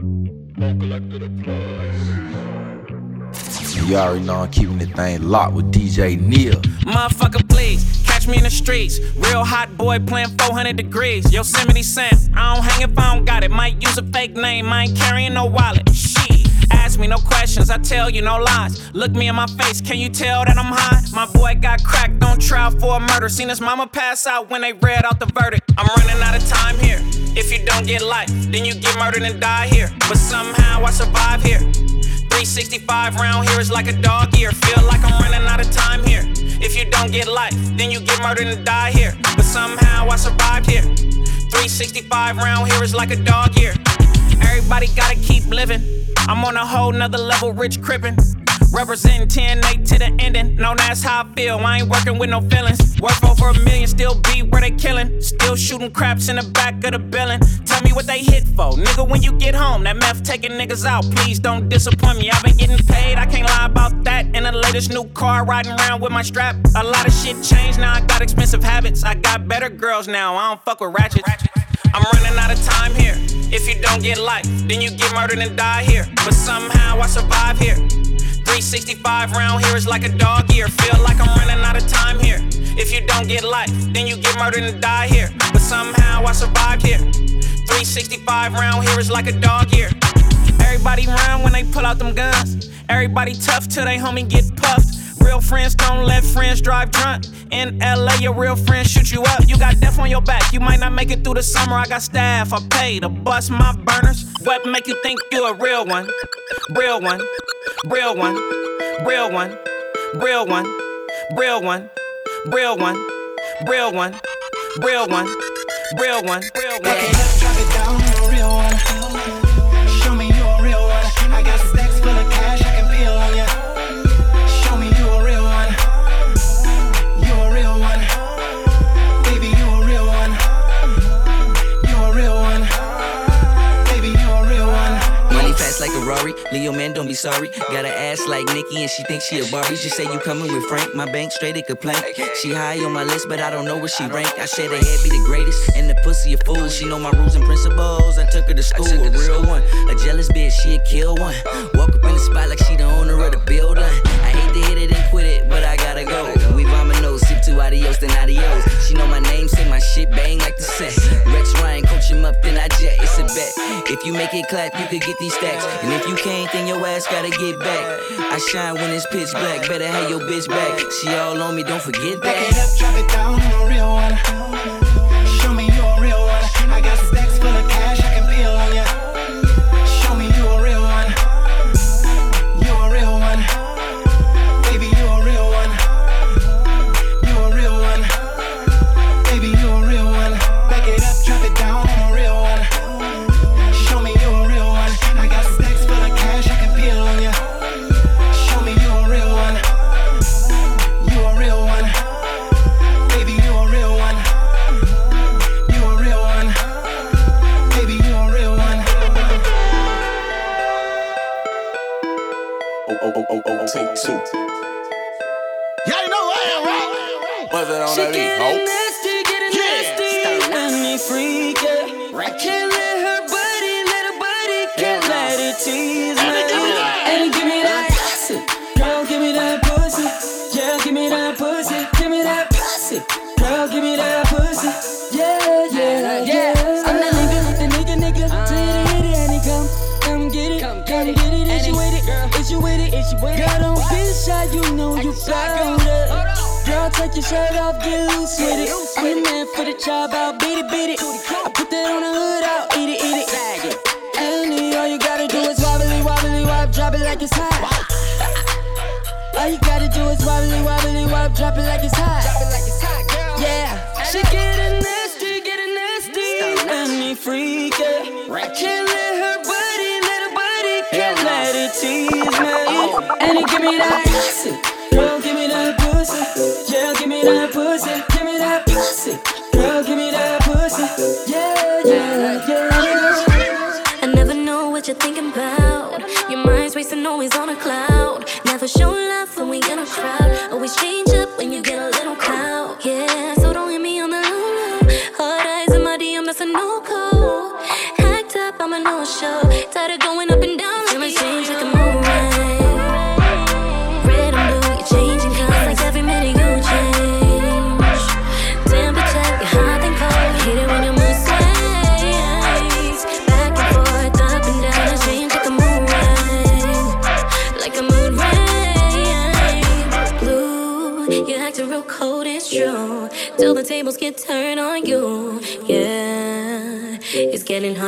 You already know I'm keeping the thing locked with DJ Neil. Motherfucker, please catch me in the streets. Real hot boy playing 400 degrees. Yosemite Sam, I don't hang if I don't got it. Might use a fake name, I ain't carrying no wallet. Shit. Ask me no questions, I tell you no lies. Look me in my face, can you tell that I'm high? My boy got cracked on trial for a murder. Seen his mama pass out when they read out the verdict. I'm running out of time here. If you don't get life, then you get murdered and die here. But somehow I survive here. 365 round here is like a dog year. Feel like I'm running out of time here. If you don't get life, then you get murdered and die here. But somehow I survived here. 365 round here is like a dog year. Everybody gotta keep living. I'm on a whole nother level, rich crippin'. Representing 10 8 to the ending. No, that's how I feel. I ain't working with no feelings. Worth over a million, still be where they killing. Still shooting craps in the back of the building. Tell me what they hit for. Nigga, when you get home, that meth taking niggas out. Please don't disappoint me. I've been getting paid, I can't lie about that. In the latest new car, riding around with my strap. A lot of shit changed, now I got expensive habits. I got better girls now, I don't fuck with ratchets. I'm running out of time here. If you don't get life, then you get murdered and die here. But somehow I survive here. 365 round here is like a dog year. Feel like I'm running out of time here. If you don't get life, then you get murdered and die here. But somehow I survived here. 365 round here is like a dog year. Everybody run when they pull out them guns. Everybody tough till they homie get puffed. Real friends don't let friends drive drunk. In LA, your real friends shoot you up. You got death on your back. You might not make it through the summer. I got staff. I pay to bust my burners. What make you think you a real one? Real one. Real one. Real one. Real one. Real one. Real one. Real one. Real one. Real one. Real one. Leo man, don't be sorry. Got an ass like Nicki and she thinks she a Barbie. Just say you coming with Frank. My bank straight a complaint. She high on my list, but I don't know where she rank. I said her head be the greatest and the pussy a fool. She know my rules and principles. I took her to school, a real one. A jealous bitch, she'd kill one. Walk up in the spot like she the owner of the building. I hate to hit it and quit it, but I gotta go. We vamanos, sip to adios, then adios. She know my name, say my shit bang like the set. Rex Ryan, coach him up, then I jet. It's a bet. If you make it clap, you could get these stacks. And if you can't, then your ass gotta get back. I shine when it's pitch black. Better have your bitch back. She all on me, don't forget that. Back it up, drop it down, a real one. Like it's hot. All you gotta do is wobbly, wobbly, wop, drop it like it's hot. Yeah, she getting nasty, getting nasty, and me freaky. Can't let her body, let her body, can't let it tease me. Oh. And he give me that pussy, girl, give me that pussy, yeah, give me that pussy, give me that pussy, girl, give me that pussy, yeah, yeah,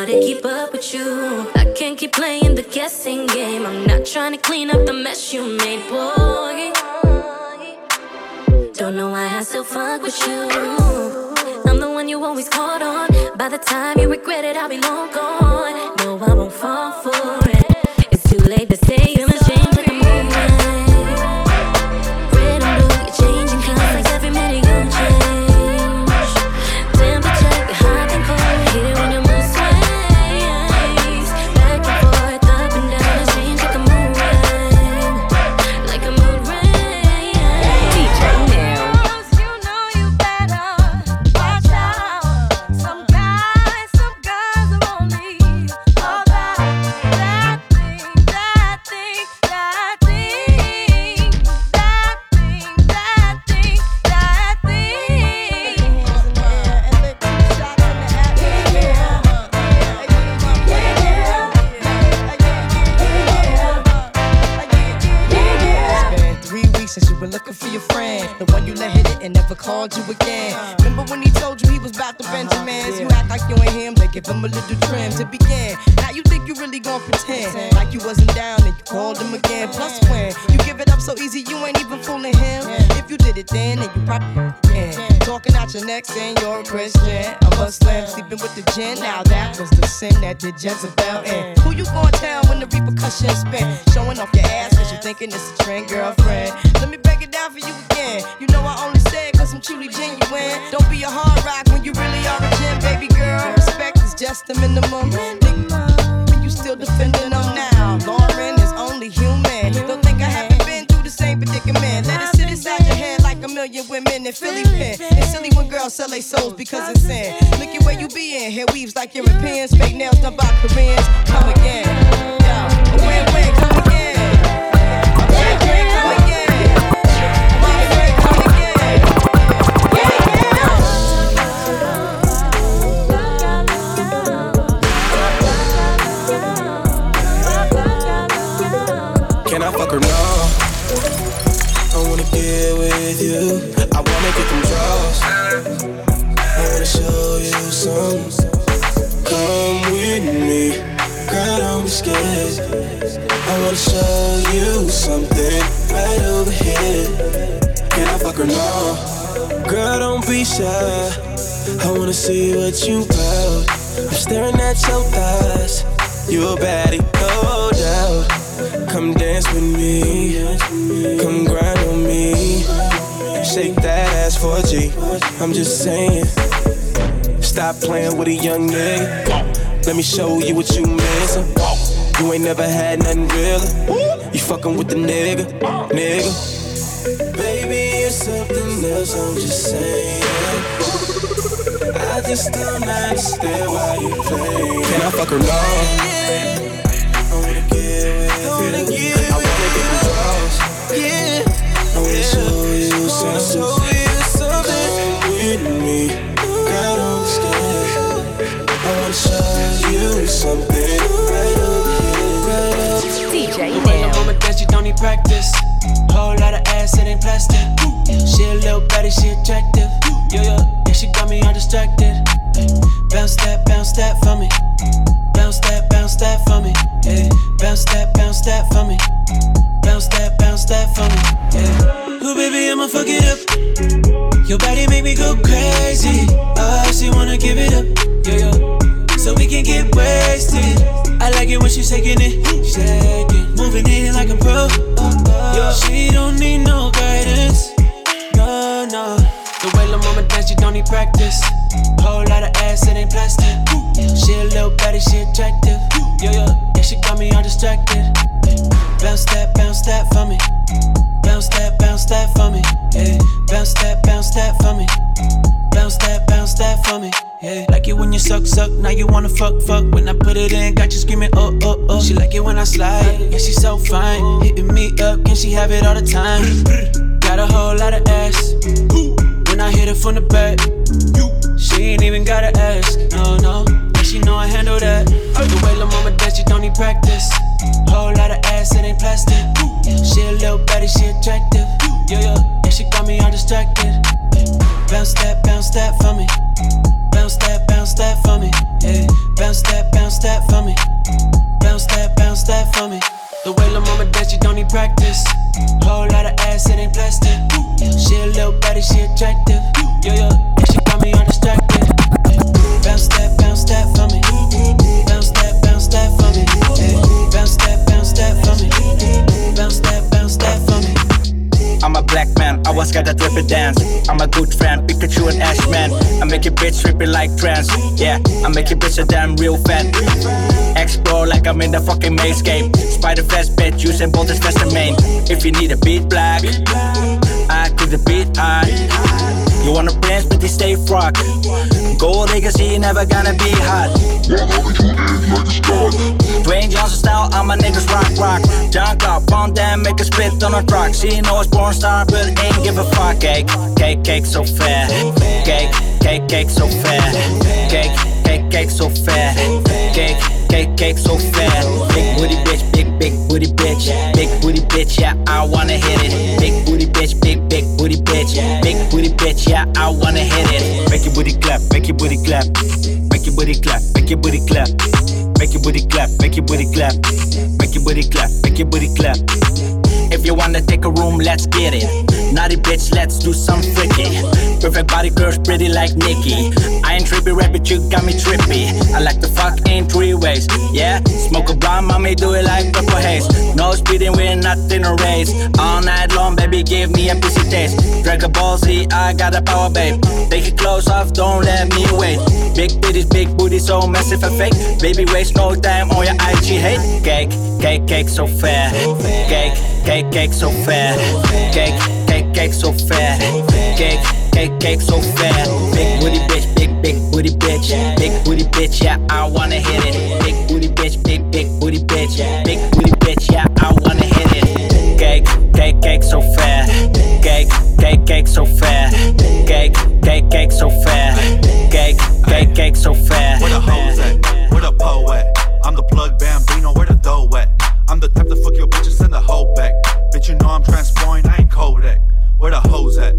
hard to keep up with you. I can't keep playing the guessing game. I'm not trying to clean up the mess you made, boy. Don't know why I still fuck with you. I'm the one you always called on. By the time you regret it, I'll be long gone. No, I won't fall for it. It's too late to say I'm did Jezebel in. Who you gonna tell when the repercussions spin? Showing off your ass cause you thinking it's a trend, girlfriend. Let me break it down for you again. You know I only say it cause I'm truly genuine. Don't be a hard rock when you really are a gem, baby girl. Respect is just the minimum. When you still defending them now. Lauryn is only human. Don't think I haven't been through the same predicament. Let it sit inside your head like a million women in Philly pen. It's silly when girls sell their souls because it's sin. Look at Hair weaves like Europeans. Fake nails done by Koreans. Come again. I wanna see what you about. I'm staring at your thighs. You a baddie, no doubt. Come dance with me. Come grind on me. Shake that ass for G. I'm just saying. Stop playing with a young nigga. Let me show you what you missing. You ain't never had nothing real. You fucking with the nigga, nigga. Baby, it's something else. I'm just saying. I just don't understand why you play. Can I fuck her now? wanna give I wanna get them draws. Yeah. I wanna show you something. Show you something. Come with me. Girl, don't scared. I wanna show you something. Right over here. Right over DJ Neil. Mama dance, you don't need practice. Whole lot of ass, it ain't plastic. Little better, she attractive. Yo, yo, yeah, she got me all distracted. Bounce that, bounce that for me. Bounce that, bounce that for me. Yeah. Bounce that, bounce that for me. Bounce that, bounce that for me. Yeah. Ooh, baby, I'ma fuck it up. Your body make me go crazy. Oh, she wanna give it up. Yo, yo. So we can get wasted. I like it when she's shaking it, shaking, moving it like a pro. Yo, she don't need no guidance. Dance, she don't need practice. Whole lot of ass, it ain't plastic. She a little better, she attractive. Yo, yo, yeah, she got me all distracted. Bounce that, bounce that for me. Bounce that, bounce that for me. Yeah, bounce that, bounce that for me. Bounce that, bounce that for me. Yeah, like it when you suck, suck. Now you wanna fuck, fuck. When I put it in, got you screaming, oh, oh, oh. She like it when I slide. Yeah, she so fine. Hitting me up, can she have it all the time? Got a whole lot of ass. When I hit it from the back, she ain't even gotta ask. No, no. And she know I handle that. The way la mama does, she don't need practice. Whole lot of ass, it ain't plastic. She a little baddie, she attractive. Yeah, yeah. And she got me all distracted. Bounce that, bounce that for me. Bounce that, bounce that for me. Yeah. Bounce that, bounce that for me. Bounce that, bounce that for me. The way la mama dance, she don't need practice. Whole lot of ass, it ain't plastic. She a little baddie, she attractive. Yeah, yeah. And she got me all distracted. Bounce that, bounce that for me. Bounce that, bounce that for me. Yeah. Bounce that, bounce that for me. Bounce that, bounce that for me. I'm a black man, I was got that rapid dance. I'm a good friend, Pikachu and Ashman. I make your bitch trippy like trance. Yeah, I make your bitch a damn real fan. Explore like I'm in the fucking maze game. Spider fast bitch, using bolt is faster main. If you need a beat black, I cook the beat high. You wanna dance, but you stay frog. Gold legacy, never gonna be hot. Dwayne Johnson style, I'm a niggas rock rock. Junk up on them, make a spit on a truck. She know it's porn star, but ain't give a fuck. Cake, cake, cake so fair. Cake, cake, cake so fair. Cake, cake, so fair. Cake, cake, cake so fair. Big booty bitch, big, big booty bitch. Big booty bitch, yeah, I wanna hit it. Big booty bitch, big, big booty bitch. Big booty bitch, yeah, I wanna hit it. Make your booty clap, make your booty clap. Make your booty clap, make your booty clap. Make your booty clap, make your booty clap. Make your booty clap, make your booty clap. If you wanna take a room, let's get it. Naughty bitch, let's do some freaky. Perfect body girls, pretty like Nikki. I ain't trippy rap, but you got me trippy. I like to fuck in three ways. Yeah, smoke a blunt, mommy, do it like purple haze. No speeding, we're not in a race. All night long, baby, give me a pussy taste. Drag a ball, see, I got a power, babe. Take your clothes off, don't let me wait. Big titties, big booty, so massive and fake. Baby, waste no time on your IG hate. Cake, cake, cake, so fair. Cake, cake, cake, so fair. Cake, cake, cake, so fair. Cake, cake, cake, so fair. Big booty bitch, big, big booty bitch. Big booty bitch, yeah, I wanna hit it. Big booty bitch, big, big booty bitch. Big booty bitch, yeah, I wanna hit it. Cake, cake, cake, so fair. Cake, cake, cake, so fair. Cake, cake, cake, so fair. Cake, cake, cake, so fair. Where the hoes at? Where the po at? I'm the plug bambino, where the dough at? I'm the type to fuck your bitches send the hoe back. Bitch, you know I'm transforming, I ain't Kodak. Where the hoes at?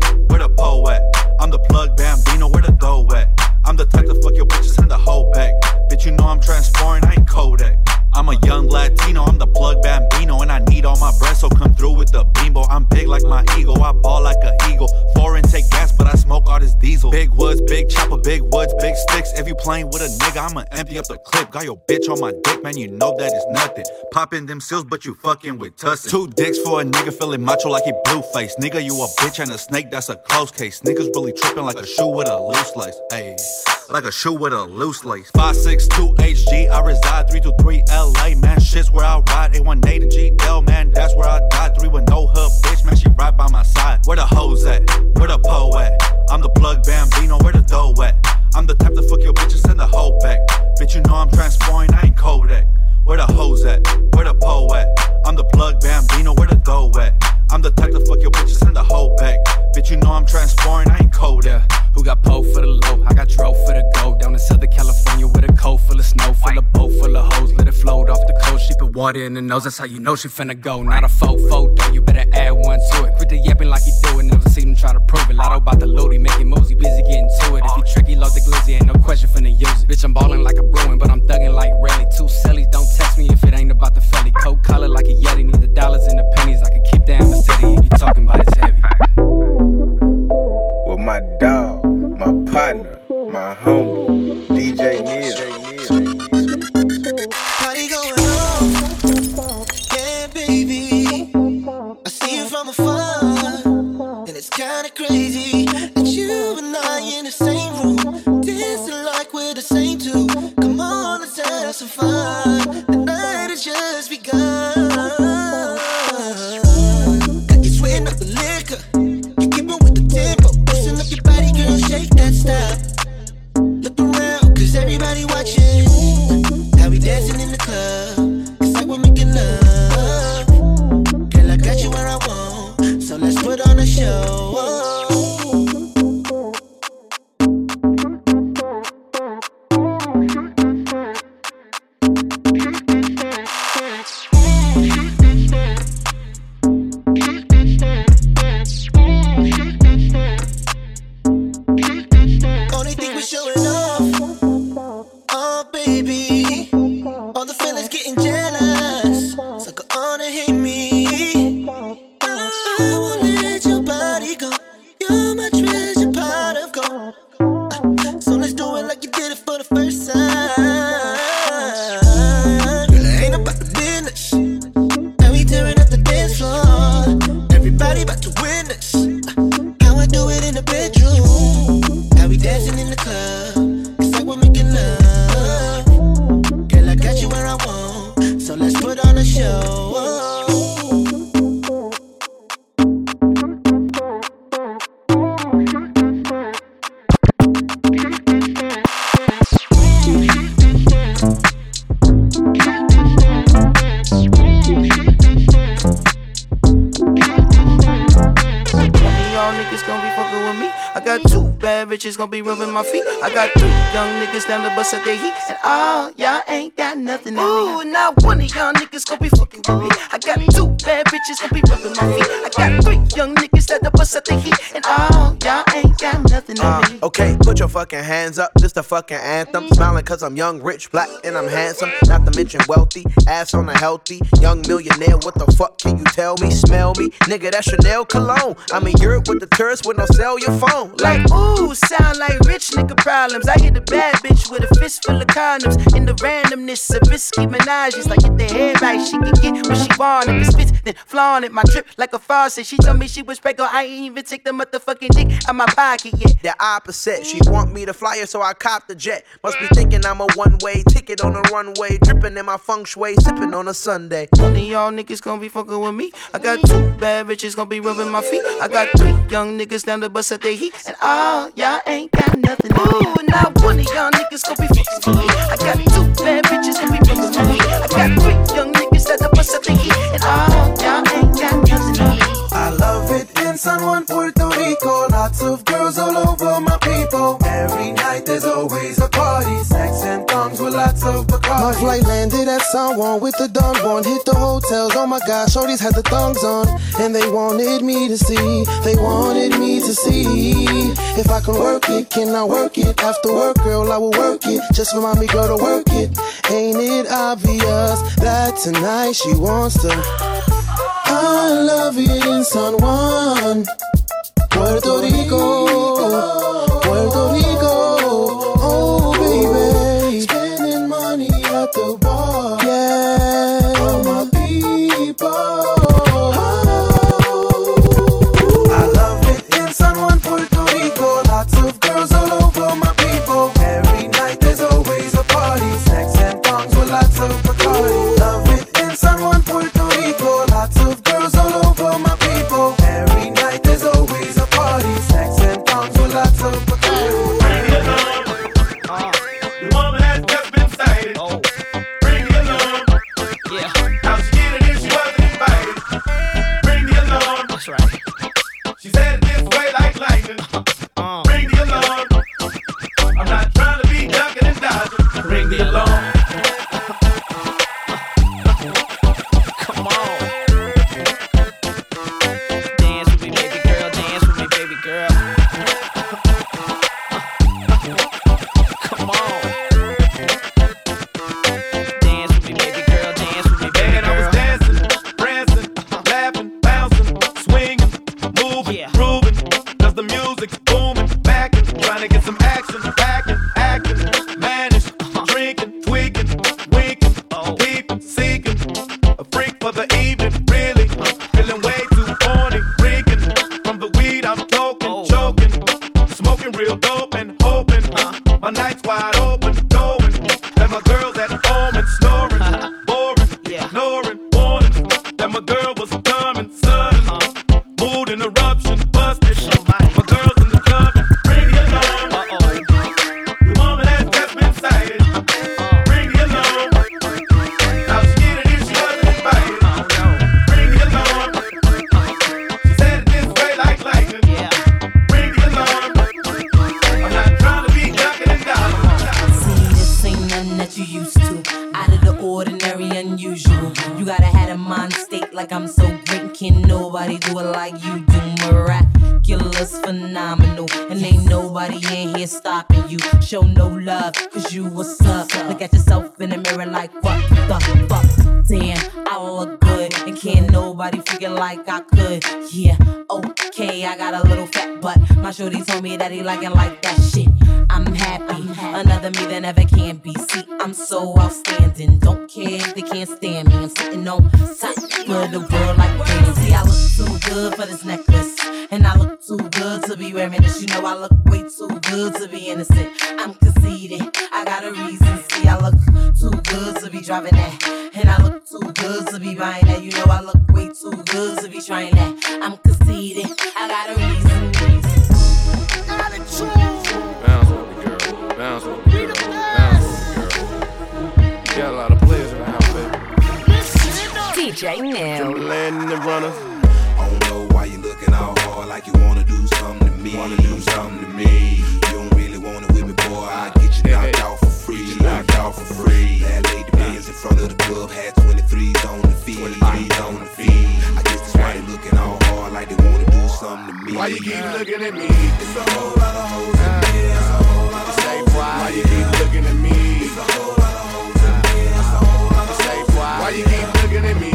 At? I'm the plug bambino, where the dough at? I'm the type to fuck your bitches send the hoe back. Bitch, you know I'm transforming, I ain't Kodak. I'm a young Latino, I'm the plug bambino, and I need all my breath, so come through with the beambo. I'm big like my ego, I ball like an eagle. Foreign take gas, but I smoke all this diesel. Big woods, big chopper, big woods, big sticks. If you playing with a nigga, I'ma empty up the clip. Got your bitch on my dick, man, you know that it's nothing. Popping them seals, but you fucking with tussin. Two dicks for a nigga feeling macho like he blue face. Nigga, you a bitch and a snake, that's a close case. Niggas really tripping like a shoe with a loose lace. Ayy like a shoe with a loose lace. 562 HG, I reside 323 LA, man. Shit's where I ride. 818 G Dell, man. That's where I died. Three with no hood, bitch, man. She right by my side. Where the hoes at? Where the po at? I'm the plug bambino, where the dough at? I'm the type to fuck your bitches send the hoe back. Bitch, you know I'm transforming, I ain't Kodak. Where the hoes at? Where the po at? I'm the plug bambino, where the dough at? I'm the type to fuck your bitches send the hoe back. Bitch, you know I'm transforming, I ain't Kodak. Who got po for the low? I got dro for the go. Down in Southern California with a coat full of snow, full of boat, full of hoes. Let it float off the coast. She put water in the nose. That's how you know she finna go. Not a faux photo. You better add one to it. Quit the yapping like you do it. Never seen him try to prove it. Lotto about the. He making moves. He busy getting to it. If you tricky, load the glizzy. Ain't no question finna use it. Bitch, I'm ballin' like a fucking hands up. This the fucking anthem. Smiling cause I'm young, rich, black, and I'm handsome. Not to mention wealthy, ass on a healthy young millionaire. What the fuck can you tell me? Smell me, nigga. That's Chanel cologne. I'm in Europe with the tourists with no cell your phone. Like ooh sound like rich nigga problems. I hit a bad bitch with a fist full of condoms. In the randomness of risky menages, like get the head right, she can get what she want. If it spits, then flaunt it. My trip like a faucet. She told me she was pregnant. I ain't even take the motherfucking dick out my pocket yet. The opposite, she want me to fly her, so I cop the jet. Must be thinking I'm a one way ticket on a runway, dripping in my feng shui, sipping on a Sunday. One of y'all niggas gonna be fucking with me. I got two bad bitches gonna be rubbing my feet. I got three young niggas down the bus at their heat, and all y'all ain't got nothing. Ooh, now one of y'all niggas gon' be fucking with me. I got two bad bitches gon' be fucking me. I got three young niggas that the bust at the heat, and all y'all ain't got nothing. I love it in San Juan, Puerto Rico. Lots of girls all over my people. Every night there's always a party. Sex and thongs with lots of Bacardi. My flight landed at San Juan with the dawn born. Hit the hotels. Oh my gosh, shorties had the thongs on. And they wanted me to see. They wanted me to see. If I can work it, can I work it? After work, girl, I will work it. Just remind me, girl, to work it. Ain't it obvious that tonight she wants to? I love it in San Juan, Puerto Rico, Puerto Rico. looking like it like that. DJ Neil. Timberland and the runners. I don't know why you looking all hard like you wanna do something to me. Wanna do something to me. You don't really want it with me, boy. I get you knocked out for free. Get you knocked out for free. That lady bands in front of the club had 23s on the feet. 23s on the feet. I guess that's why they looking all hard like they wanna do something to me. Why you keep looking at me? It's a whole lot of hoes in me. It's a whole lot of Say why? Why you keep looking at me? It's a whole lot of hoes in me. It's a whole lot of Say why? Why you keep looking at me?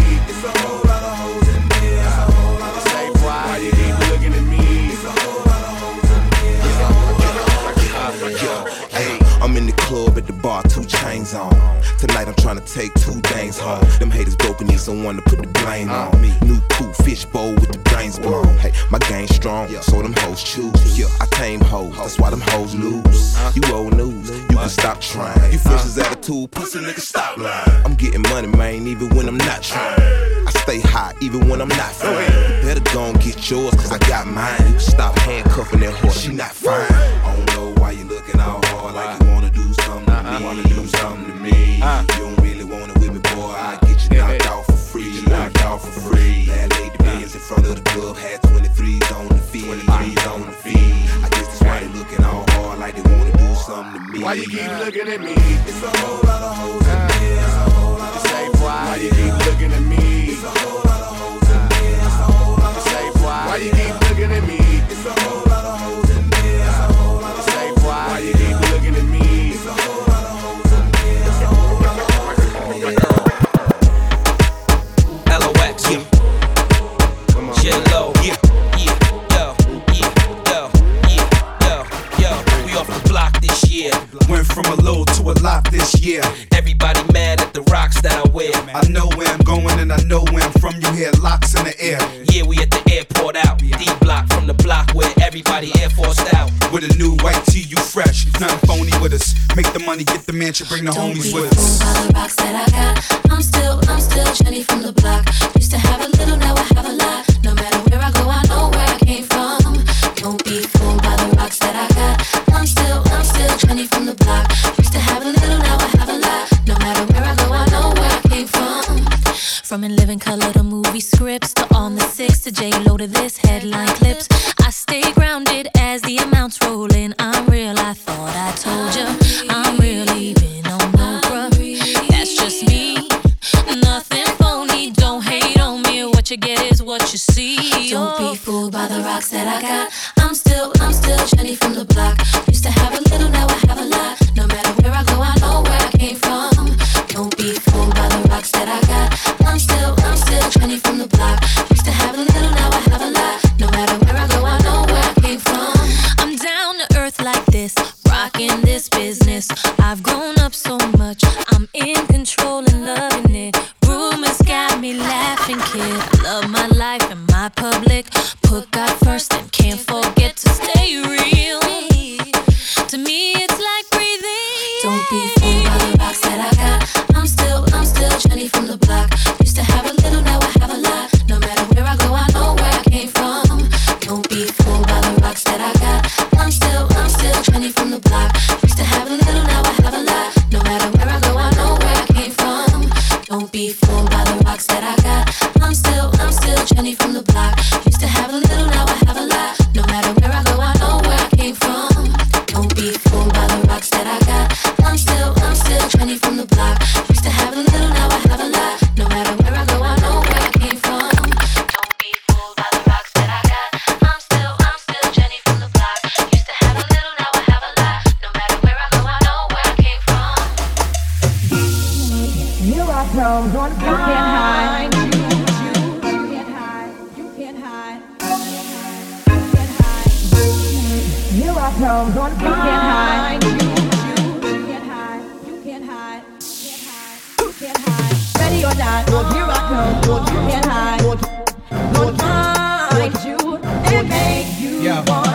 The bar, two chains on. Tonight I'm trying to take two things home. Them haters broke broken, need someone to put the blame on me. New cool fish bowl with the brains blown. Hey, my game strong, so them hoes choose. Yeah, I tame hoes, that's why them hoes lose. You old news, you can stop trying. You fresh attitude, pussy nigga, stop lying. I'm getting money, man, even when I'm not trying. I stay high, even when I'm not fine. You better go and get yours, cause I got mine. You stop handcuffing that horse, she not fine. I don't know why you looking all hard like you wanna do something to me. Wanna do something to me. You don't really want it with me, boy. I get you knocked out for free. Get you knocked out for free. That lady bands in front of the club had 23s on the feet. 23s on the feet. I guess that's why they looking all hard like they wanna do something to me. Why you keep looking at me? It's a whole lot of hoes in me. It's a whole lot of why? Why you keep the mansion, bring the homies with us. Rocks that I got. Are drums on you can't hide. You are drums on you can't hide. You can't hide. You can't hide. Ready or not, Lord, here I come. Lord, you can't hide. Lord, Lord, find you and make you Yeah. want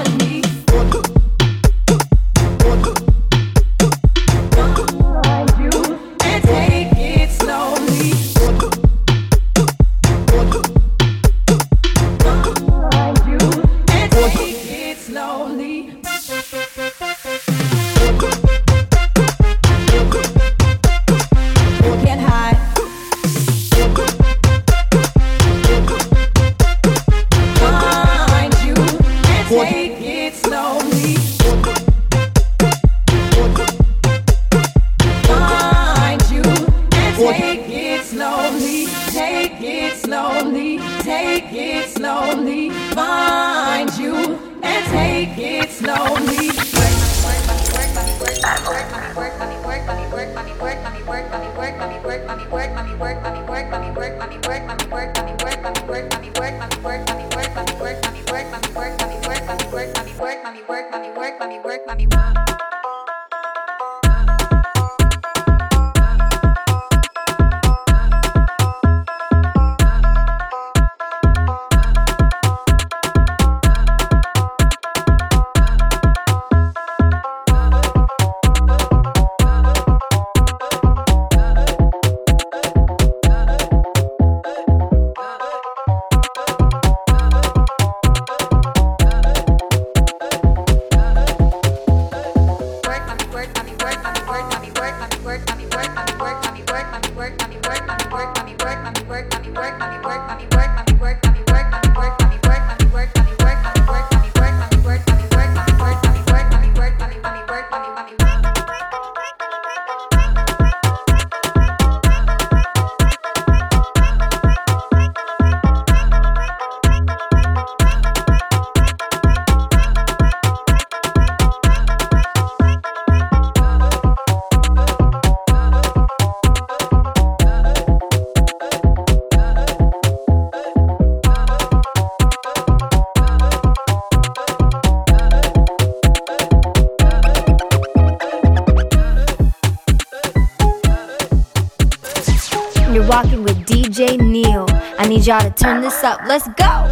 You're walking with DJ Neil. I need y'all to turn this up. Let's go.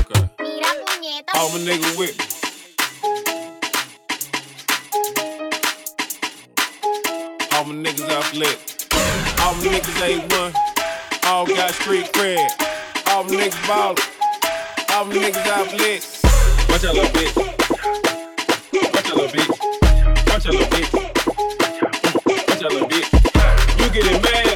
Okay. All my nigga with me. All my niggas out lit. All my niggas ain't one. All got street cred. All my niggas ballin'. All my niggas out lit. Watch out, little bitch. Watch out, little bitch. Tell a little bitch. Watch a little bitch. You getting mad?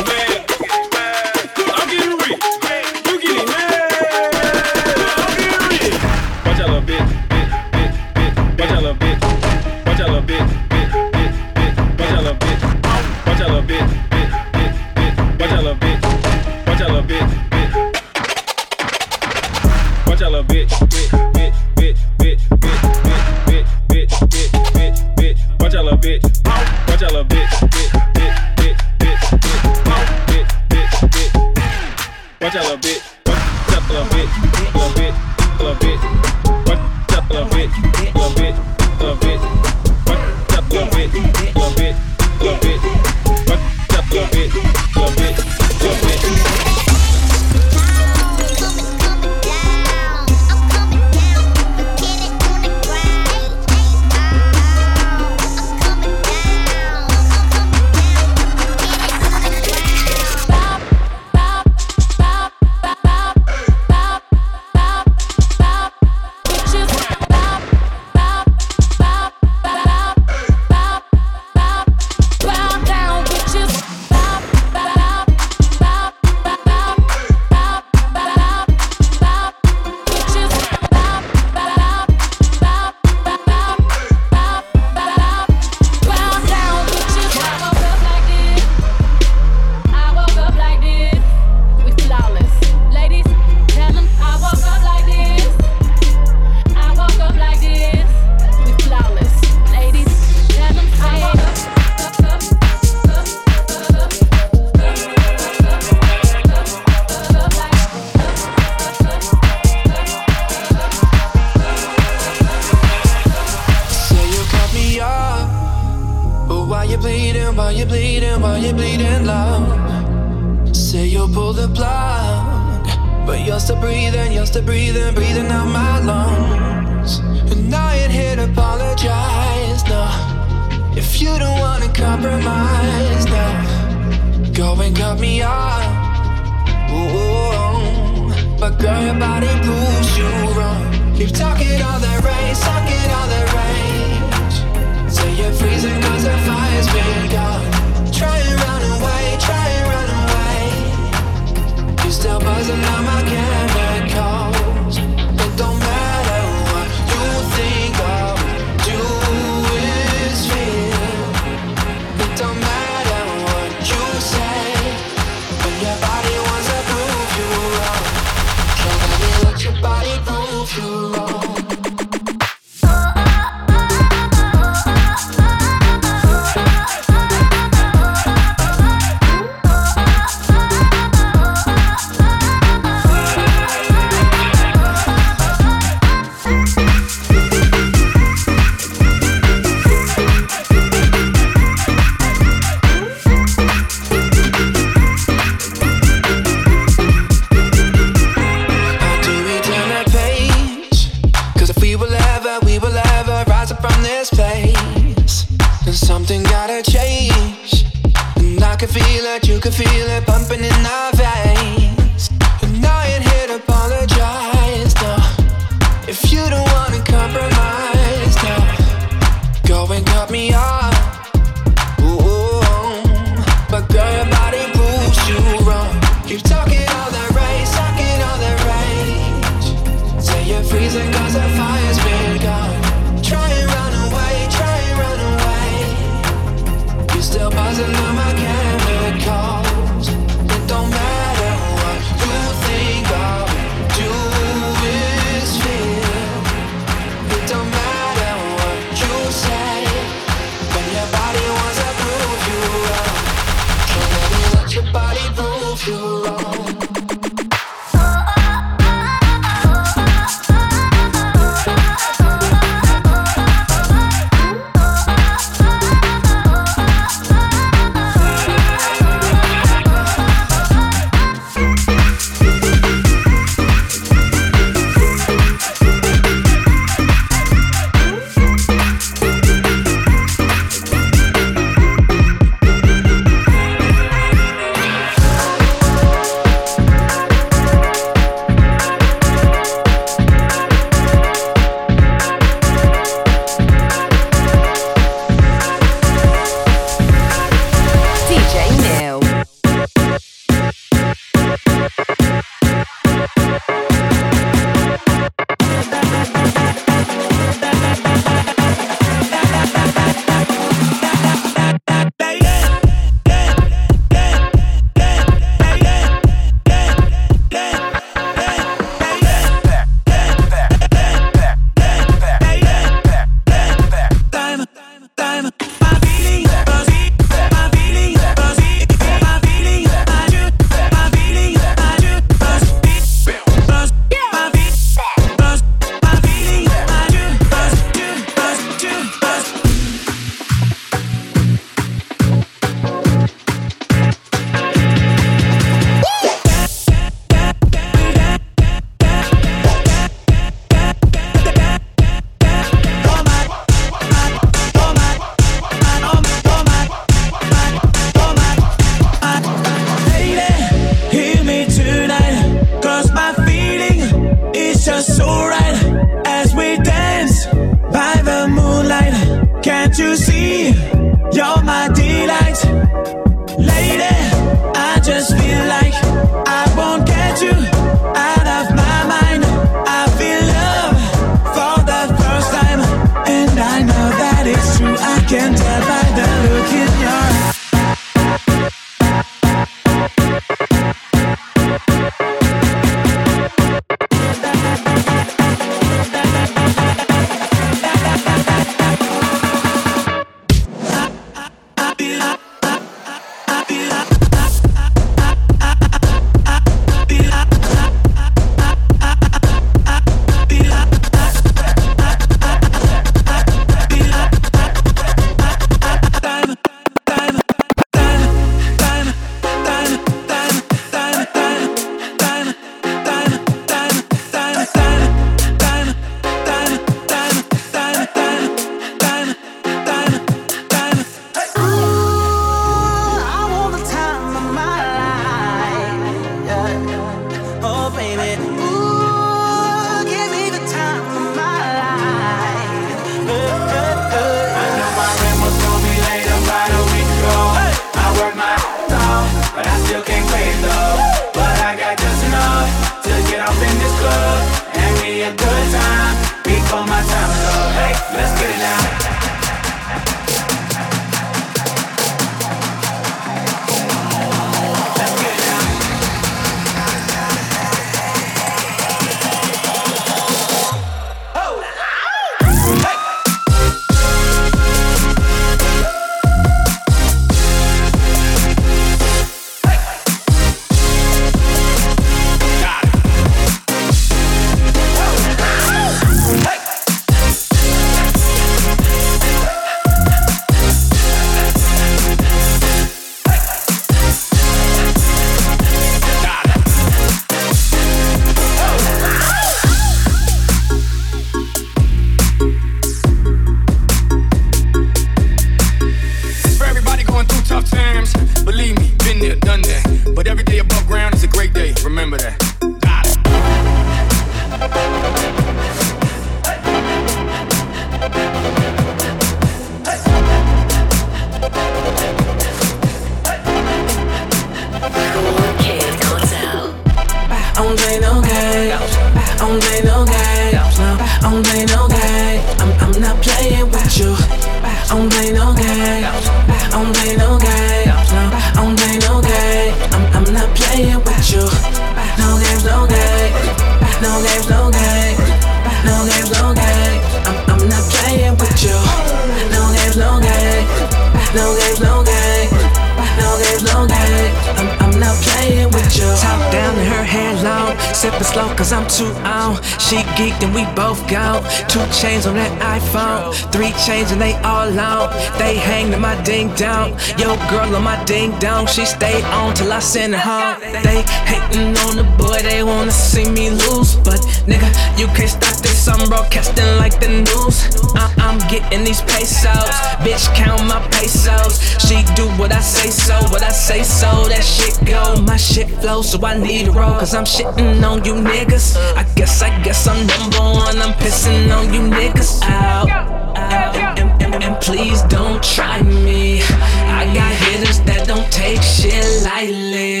Cause I'm too on. She geeked and we both gone. Two chains on that iPhone, three chains and they all on. They hang to my ding dong. Yo, girl on my ding dong, she stay on till I send her home. They hating on the boy, they wanna see me lose. But nigga, you can't stop I'm broadcasting like the news. I- I'm getting these pesos, bitch, count my pesos. She do what I say so, what I say so. That shit go, my shit flow, so I need a roll. Cause I'm shitting on you niggas. I guess, I guess I'm number one. I'm pissing on you niggas out. out. And, and- and please don't try me. I got hitters that don't take shit lightly.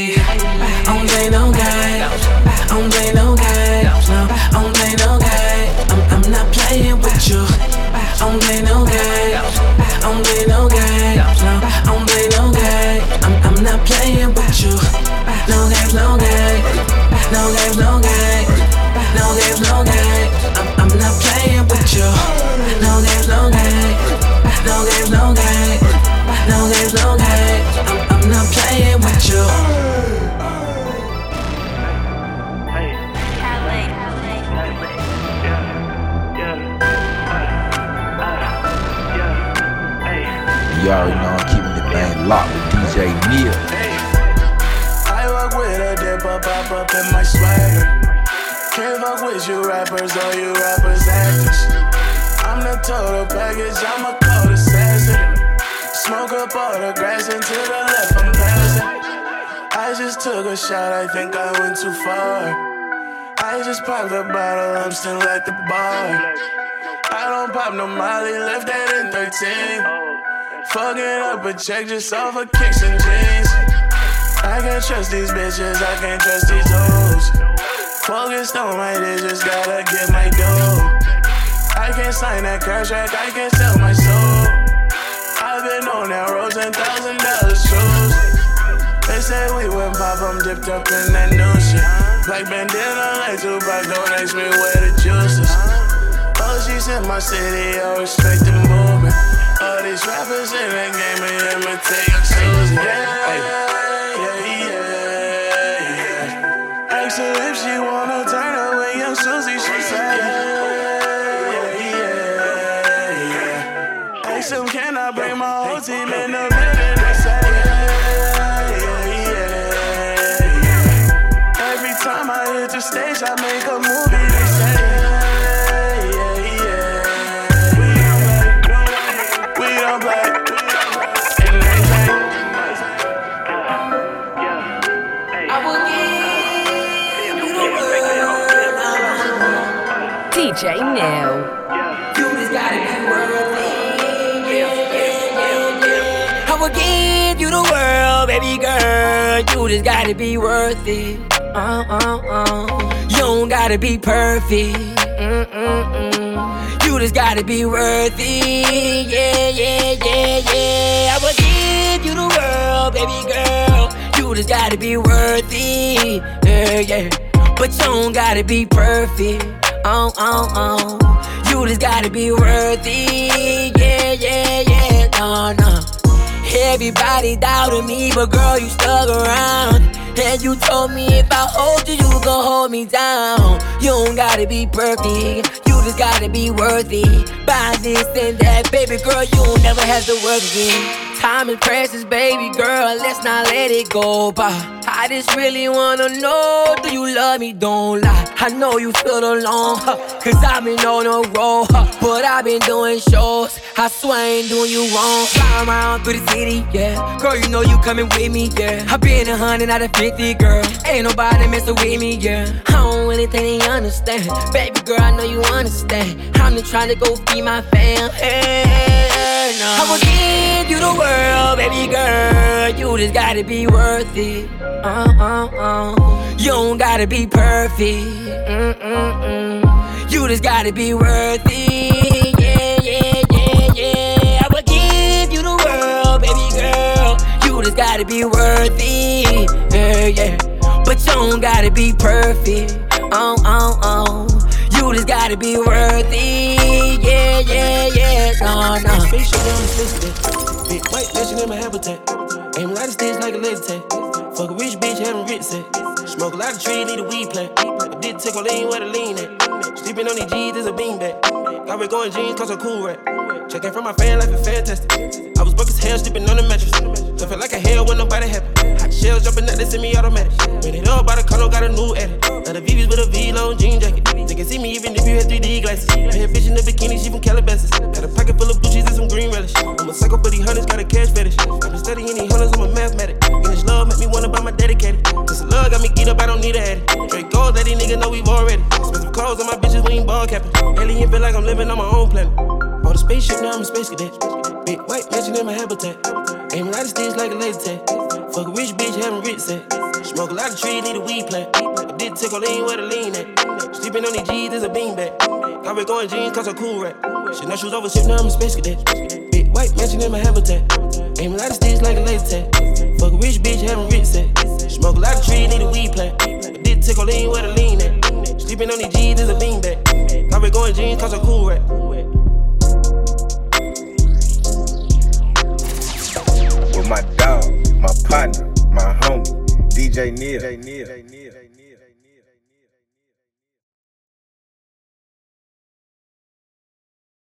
You rappers or you rappers actors. I'm the total package, I'm a cold assassin. Smoke up all the grass and to the left, I'm passing. I just took a shot, I think I went too far. I just popped a bottle, I'm still at the bar. I don't pop no Molly, left that in 13. Fucking up a check just off of kicks and jeans. I can't trust these bitches, I can't trust these hoes. Focused on my just gotta get my dough. I can't sign that contract, I can't sell my soul. I've been on that road, ten thousand dollars shoes. They say we went pop, I'm dipped up in that new shit. Black bandana, like Tupac, don't ask me where the juice is. Oh, she's in my city, I respect the movement. All these rappers in the game, and imitate your Susie. Yeah, yeah, just gotta be worthy. Uh, uh, uh. You don't gotta be perfect. Mm-mm-mm. You just gotta be worthy. Yeah, yeah, yeah, yeah. I'ma give you the world, baby girl. You just gotta be worthy. Yeah, yeah. But you don't gotta be perfect. Oh, oh, oh. You just gotta be worthy. Yeah, yeah, yeah. No, no. Everybody doubted me, but girl, you stuck around. And you told me if I hold you, you gon' hold me down. You don't gotta be perfect, you just gotta be worthy. Buy this and that, baby girl, you never have to work again. Time is precious, baby girl, let's not let it go by. I just really wanna know, do you love me? Don't lie. I know you feel alone, huh, cause I've been on a roll, huh, but I've been doing shows. I swear I ain't doing you wrong. Fly around through the city, yeah. Girl, you know you coming with me, yeah. I've been a hundred out of fifty, girl. Ain't nobody messing with me, yeah. I don't really think they understand. Baby girl, I know you understand. I'm just trying to go feed my fam. Hey, no. I will give you the world, baby girl. You just gotta be worth it. Uh, uh, uh. You don't gotta be perfect. Mm-mm-mm. You just gotta be worth it. Yeah, yeah, yeah, yeah. I will give you the world, baby girl. You just gotta be worth it. Yeah, yeah. But you don't gotta be perfect. Oh, oh, oh. You just gotta be worth it. Yeah, yeah, yeah. No, no. Big white mansion in my habitat. Aim a lot of like a laser tag. Fuck a rich bitch, having rich set. Smoke a lot of trees, need a weed plant. I did take a lean where the lean at. Sleeping on these G's is a beanbag. Got red going jeans, cause I'm cool right. Checking from my fan life is fantastic. I was broke as hell, sleeping on the mattress. So I feel like a hell when nobody happy. Shells jumping out, they send me automatic. When it up by the color, got a new edit. Now the VVs with a V-long jean jacket. They can see me even if you had 3D glasses. I had bitch in the bikini, she from Calabasas. Got a pocket full of blue cheese and some green relish. I'm a psycho for these hunters, got a cash fetish. I've been studying these hunters, I'm a mathematic. And this love make me wanna buy my dedicated. This love got me geeked up, I don't need a addy. Straight gold, that these niggas know we've already. Expensive clothes on my bitches, we ain't ball capping. Alien feel like I'm living on my own planet. Bought a spaceship, now I'm a space cadet. Big white mansion in my habitat. Aim a lot of sticks like a laser tag. Fuck a rich bitch, having rich set. Smoke a lot of trees, need a weed plant. I did take a lean where the lean at. Sleeping on these G's is a beanbag. Got red going jeans, cause I'm cool right. Shit, now shoes over shit, now I'm a space cadet. Big white mansion in my habitat. Aim a lot of sticks like a laser tag. Fuck a rich bitch, having rich set. Smoke a lot of trees, need a weed plant. I did take a lean where the lean at. Sleeping on these G's is a beanbag. Got red going jeans, cause I'm cool right. My partner, my homie, DJ Neil.